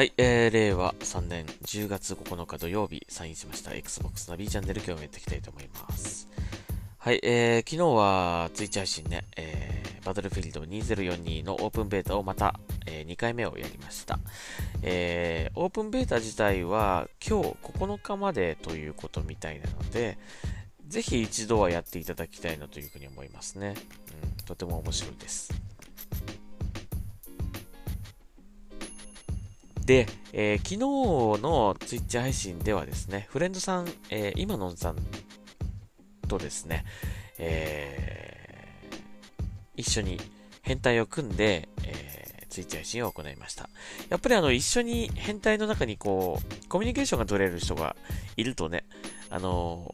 はい、えー、令和3年10月9日土曜日、サインしました Xbox ナビチャンネル今日もやっていきたいと思います。はい、えー、昨日はツイッチ配信ね、えー、バトルフィールド2042のオープンベータをまた、えー、2回目をやりました。えー、オープンベータ自体は今日9日までということみたいなので、ぜひ一度はやっていただきたいなというふうに思いますね。うん、とても面白いです。で、えー昨日のツイッチ配信ではですね、フレンドさん、えー今のんさんとですね、えー一緒に変態を組んで、えーツイッチ配信を行いました。やっぱりあの、一緒に変態の中にこう、コミュニケーションが取れる人がいるとね、あの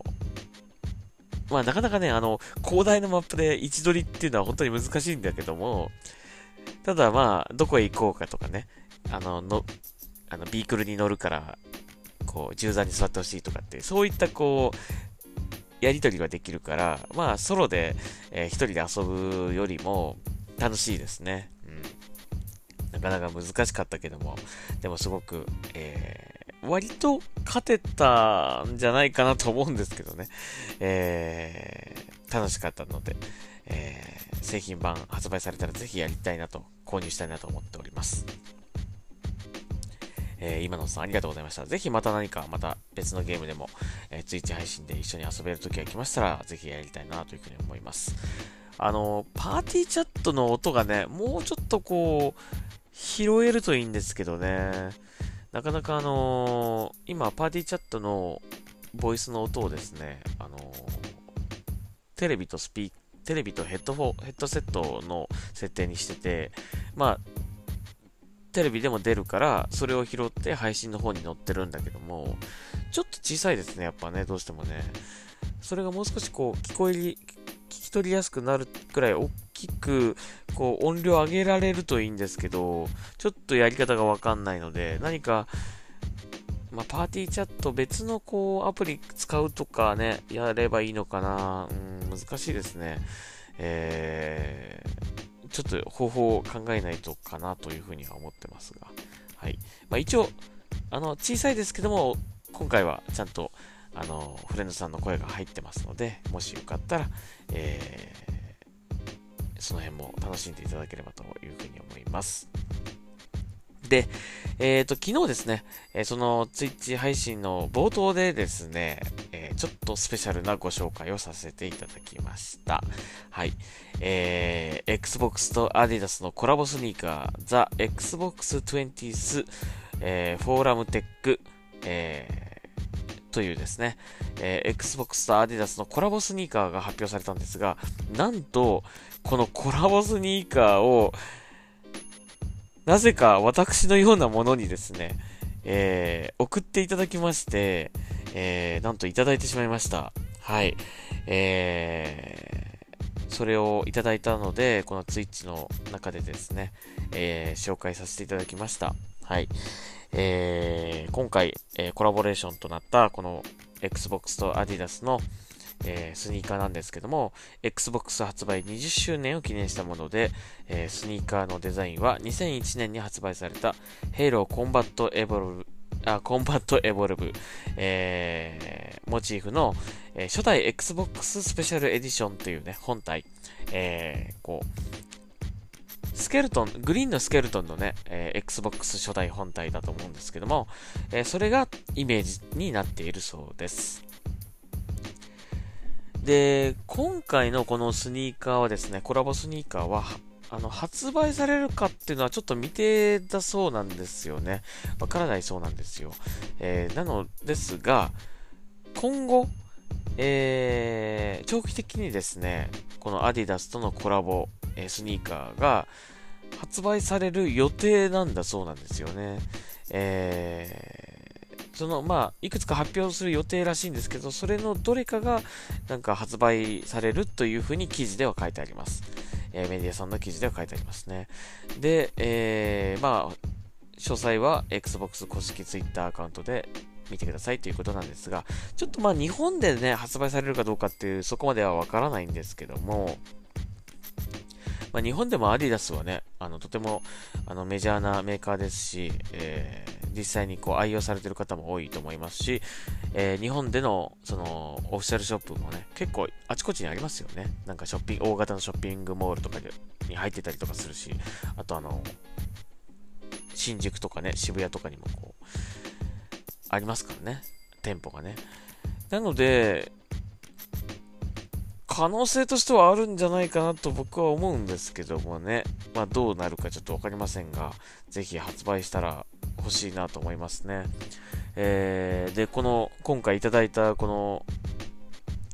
ーまあなかなかね、あの、広大なマップで位置取りっていうのは本当に難しいんだけども、ただまあ、どこへ行こうかとかね、あの、の、あの、ビークルに乗るから、こう、銃座に座ってほしいとかって、そういったこう、やりとりができるから、まあ、ソロで、えー一人で遊ぶよりも楽しいですね。うん。なかなか難しかったけども、でもすごく、えー割と勝てたんじゃないかなと思うんですけどね。えー楽しかったので、えー製品版発売されたらぜひやりたいなと、購入したいなと思っております。えー今野さんありがとうございました。ぜひまた何か、また別のゲームでも、えー、ツイッチ配信で一緒に遊べる時が来ましたら、ぜひやりたいなというふうに思います。あの、パーティーチャットの音がね、もうちょっとこう、拾えるといいんですけどね。なかなかあのー今、パーティーチャットのボイスの音をですね、あのーテレビとスピーテレビとヘッドフォヘッドセットの設定にしてて、まあ、テレビでも出るから、それを拾って配信の方に載ってるんだけども、ちょっと小さいですね、やっぱね、どうしてもね。それがもう少しこう、聞こえり、聞き取りやすくなるくらい大きく、こう、音量上げられるといいんですけど、ちょっとやり方がわかんないので、何か、まあ、パーティーチャット別のこう、アプリ使うとかね、やればいいのかな。うん、難しいですね。えー、ちょっと方法を考えないとかなというふうには思ってますが。はい。まあ、一応、あの、小さいですけども、今回はちゃんと、あの、フレンドさんの声が入ってますので、もしよかったら、えー、その辺も楽しんでいただければというふうに思います。で、えっ、と、昨日ですね、えーそのツイッチ配信の冒頭でですね、ちょっとスペシャルなご紹介をさせていただきました。はい。えー Xbox と Adidas のコラボスニーカー、The Xbox 20th、えーフォーラムテック、えーというですね、えー Xbox と Adidas のコラボスニーカーが発表されたんですが、なんと、このコラボスニーカーを、なぜか私のようなものにですね、えー送っていただきまして、えーなんといただいてしまいました。はい。えーそれをいただいたので、このツイッチの中でですね、えー紹介させていただきました。はい。えー今回、えーコラボレーションとなった、この Xbox と Adidas の、えースニーカーなんですけども、Xbox 発売20周年を記念したもので、えースニーカーのデザインは2001年に発売された Halo Combat Evolve あ、コンバットエボルブ、えー、モチーフの、えー初代 Xbox スペシャルエディションというね、本体、えー、こう、スケルトン、グリーンのスケルトンのね、えー Xbox 初代本体だと思うんですけども、えーそれがイメージになっているそうです。で、今回のこのスニーカーはですね、コラボスニーカーは、あの、発売されるかっていうのはちょっと未定だそうなんですよね。わからないそうなんですよ。えーなのですが、今後、えー長期的にですね、このアディダスとのコラボ、えースニーカーが発売される予定なんだそうなんですよね。えーその、まあ、いくつか発表する予定らしいんですけど、それのどれかが、なんか発売されるというふうに記事では書いてあります。えメディアさんの記事では書いてありますね。で、えーまあ、詳細は Xbox 公式 Twitter アカウントで見てくださいということなんですが、ちょっとまあ日本でね、発売されるかどうかっていう、そこまではわからないんですけども、まあ、日本でもアディダスはね、あの、とても、あの、メジャーなメーカーですし、えー、実際にこう愛用されてる方も多いと思いますし、えー、日本での、その、オフィシャルショップもね、結構あちこちにありますよね。なんかショッピング、大型のショッピングモールとかでに入ってたりとかするし、あとあの、新宿とかね、渋谷とかにもこう、ありますからね。店舗がね。なので、可能性としてはあるんじゃないかなと僕は思うんですけどもね。まあどうなるかちょっとわかりませんが、ぜひ発売したら欲しいなと思いますね。えー、で、この、今回いただいたこの、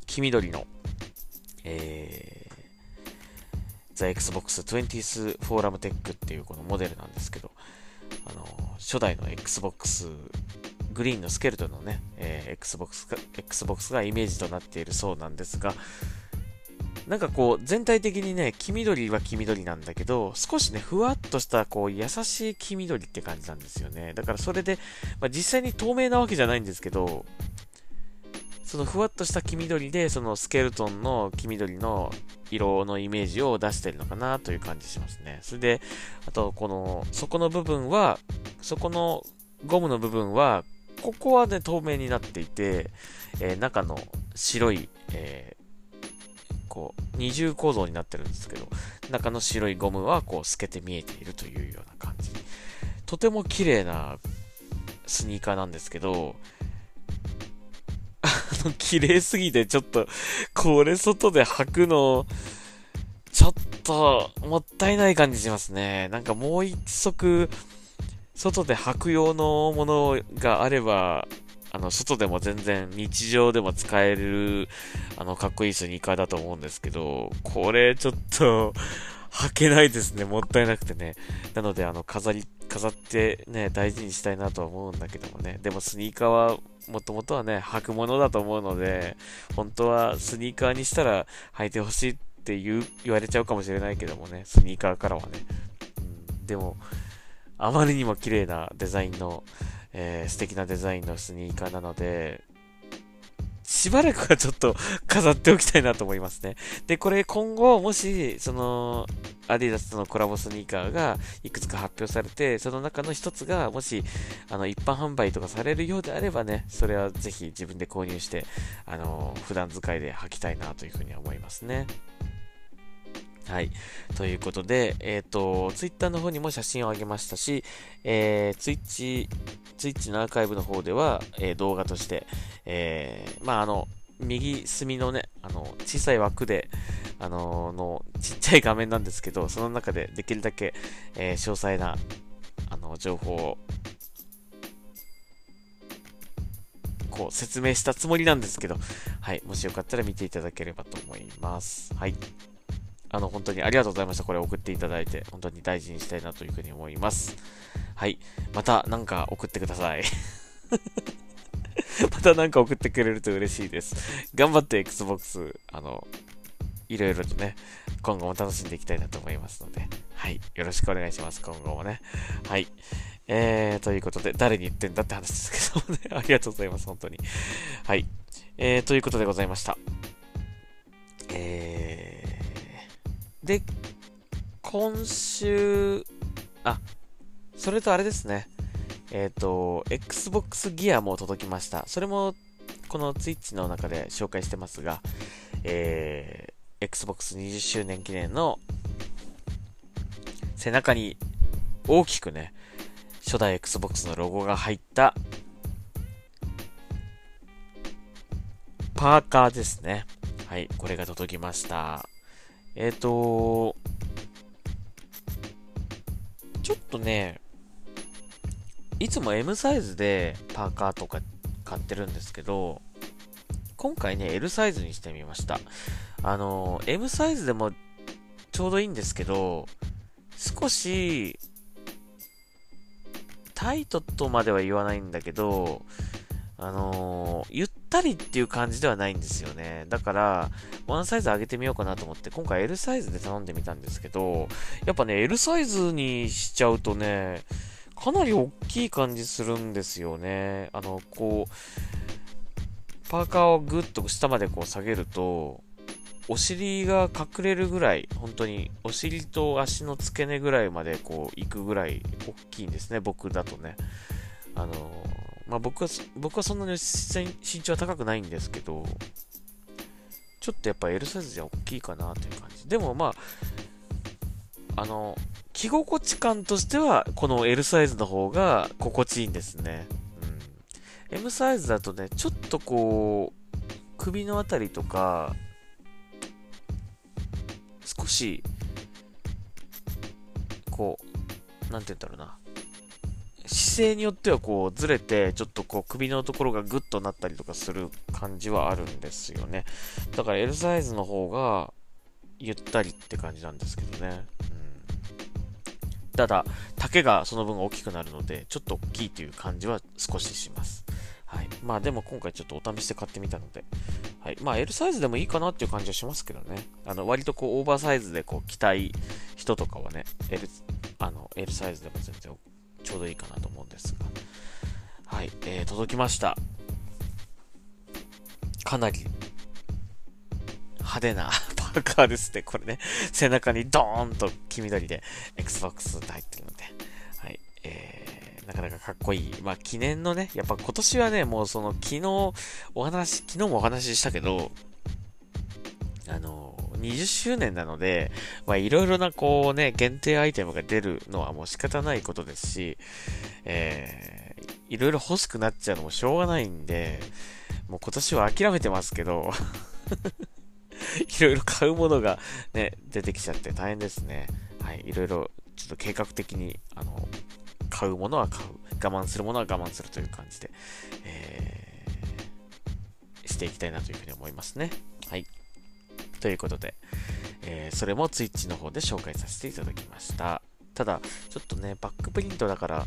黄緑の、えー、The Xbox 20th Forum Tech っていうこのモデルなんですけど、あの、初代の Xbox グリーンのスケルトンのね、えー、Xbox, が Xbox がイメージとなっているそうなんですが、なんかこう、全体的にね、黄緑は黄緑なんだけど、少しね、ふわっとしたこう、優しい黄緑って感じなんですよね。だからそれで、まあ、実際に透明なわけじゃないんですけど、そのふわっとした黄緑で、そのスケルトンの黄緑の色のイメージを出してるのかなという感じしますね。それで、あと、この、そこの部分は、そこのゴムの部分は、ここはね、透明になっていて、えー、中の白い、えー、こう、二重構造になってるんですけど、中の白いゴムはこう透けて見えているというような感じ。とても綺麗なスニーカーなんですけど、あの、綺麗すぎてちょっと、これ外で履くの、ちょっと、もったいない感じしますね。なんかもう一足、外で履く用のものがあれば、あの、外でも全然日常でも使える、あの、かっこいいスニーカーだと思うんですけど、これちょっと、履けないですね。もったいなくてね。なので、あの、飾り、飾ってね、大事にしたいなとは思うんだけどもね。でもスニーカーは、もともとはね、履くものだと思うので、本当はスニーカーにしたら履いてほしいって言う、言われちゃうかもしれないけどもね、スニーカーからはね。うん、でも、あまりにも綺麗なデザインの、えー、素敵なデザインのスニーカーなので、しばらくはちょっと飾っておきたいなと思いますね。で、これ今後、もし、その、アディダスとのコラボスニーカーがいくつか発表されて、その中の一つが、もし、あの、一般販売とかされるようであればね、それはぜひ自分で購入して、あの、普段使いで履きたいなというふうに思いますね。はい。ということで、えっ、ー、と、ツイッターの方にも写真を上げましたし、えー、ツイッチ、ツイッチのアーカイブの方では、えー、動画として、えー、まあ、あの、右隅のね、あの、小さい枠で、あのの、ちっちゃい画面なんですけど、その中でできるだけ、えー、詳細な、あの、情報を、こう、説明したつもりなんですけど、はい、もしよかったら見ていただければと思います。はい。あの、本当にありがとうございました。これ送っていただいて、本当に大事にしたいなというふうに思います。はい。またなんか送ってください。またなんか送ってくれると嬉しいです。頑張って Xbox、あの、いろいろとね、今後も楽しんでいきたいなと思いますので、はい。よろしくお願いします。今後もね。はい。えー、ということで、誰に言ってんだって話ですけどもね、ありがとうございます。本当に。はい。えー、ということでございました。えー、で、今週、あ、それとあれですね。えっ、ー、と、Xbox ギアも届きました。それも、この Twitch の中で紹介してますが、えー、Xbox 20周年記念の背中に大きくね、初代 Xbox のロゴが入ったパーカーですね。はい、これが届きました。えっ、ー、と、ちょっとね、いつも M サイズでパーカーとか買ってるんですけど、今回ね、L サイズにしてみました。あの、M サイズでもちょうどいいんですけど、少し、タイトとまでは言わないんだけど、あの、ゆったりっていう感じではないんですよね。だから、ワンサイズ上げてみようかなと思って、今回 L サイズで頼んでみたんですけど、やっぱね、L サイズにしちゃうとね、かなり大きい感じするんですよね。あの、こう、パーカーをぐっと下までこう下げると、お尻が隠れるぐらい、本当にお尻と足の付け根ぐらいまでこう行くぐらい大きいんですね、僕だとね。あのまあ、僕は、僕はそんなに身長は高くないんですけど、ちょっとやっぱ L サイズじゃ大きいかなという感じ。でもまあ、あの、着心地感としては、この L サイズの方が心地いいんですね。うん。M サイズだとね、ちょっとこう、首のあたりとか、少し、こう、なんて言うんだろうな。姿勢によってはこうずれて、ちょっとこう首のところがグッとなったりとかする感じはあるんですよね。だから L サイズの方がゆったりって感じなんですけどね。うん、ただ、丈がその分大きくなるので、ちょっと大きいという感じは少しします。はい。まあでも今回ちょっとお試しで買ってみたので、はい。まあ L サイズでもいいかなっていう感じはしますけどね。あの、割とこうオーバーサイズでこう着たい人とかはね、L、あの、L サイズでも全然ちょうどいいかなと思うんですが。はい。えー、届きました。かなり派手な パーカーですね。これね。背中にドーンと黄緑で Xbox って入ってるので。はい。えーなかなかかっこいい。まあ、記念のね、やっぱ今年はね、もうその、昨日、お話、昨日もお話ししたけど、20周年なので、まあ、いろいろなこうね、限定アイテムが出るのはもう仕方ないことですし、えー、いろいろ欲しくなっちゃうのもしょうがないんで、もう今年は諦めてますけど、いろいろ買うものがね、出てきちゃって大変ですね。はい、いろいろちょっと計画的に、あの、買うものは買う。我慢するものは我慢するという感じで、えー、していきたいなというふうに思いますね。はい。ということで、えー、それも Twitch の方で紹介させていただきました。ただ、ちょっとね、バックプリントだから、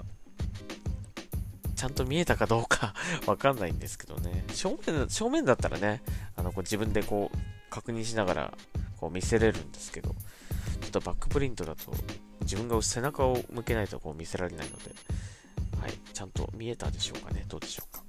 ちゃんと見えたかどうか わかんないんですけどね。正面、正面だったらね、あの、こう自分でこう、確認しながら、こう見せれるんですけど、ちょっとバックプリントだと、自分が背中を向けないとこう見せられないので、はい、ちゃんと見えたでしょうかね。どうでしょうか。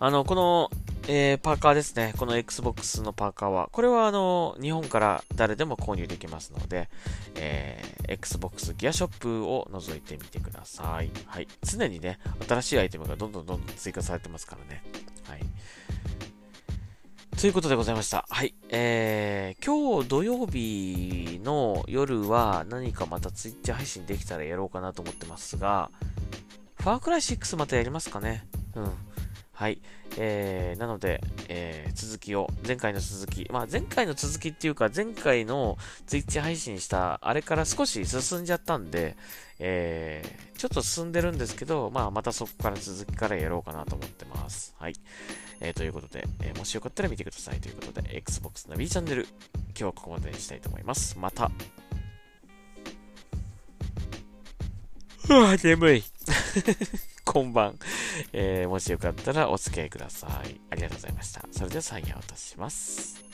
あの、この、えー、パーカーですね。この Xbox のパーカーは、これはあの、日本から誰でも購入できますので、えー、Xbox ギアショップを覗いてみてください。はい。常にね、新しいアイテムがどんどんどんどん追加されてますからね。はい。ということでございました。はい。えー、今日土曜日の夜は何かまたツイッチ配信できたらやろうかなと思ってますが、ファークライ6またやりますかね。うん。はい。えー、なので、えー、続きを、前回の続き、まあ前回の続きっていうか、前回のツイッチ配信したあれから少し進んじゃったんで、えー、ちょっと進んでるんですけど、まあまたそこから続きからやろうかなと思ってます。はい。えー、ということで、えー、もしよかったら見てくださいということで、Xbox ナビチャンネル、今日はここまでにしたいと思います。また。うわ、眠い。こんばん。えー、もしよかったらお付き合いください。ありがとうございました。それでは、作業とします。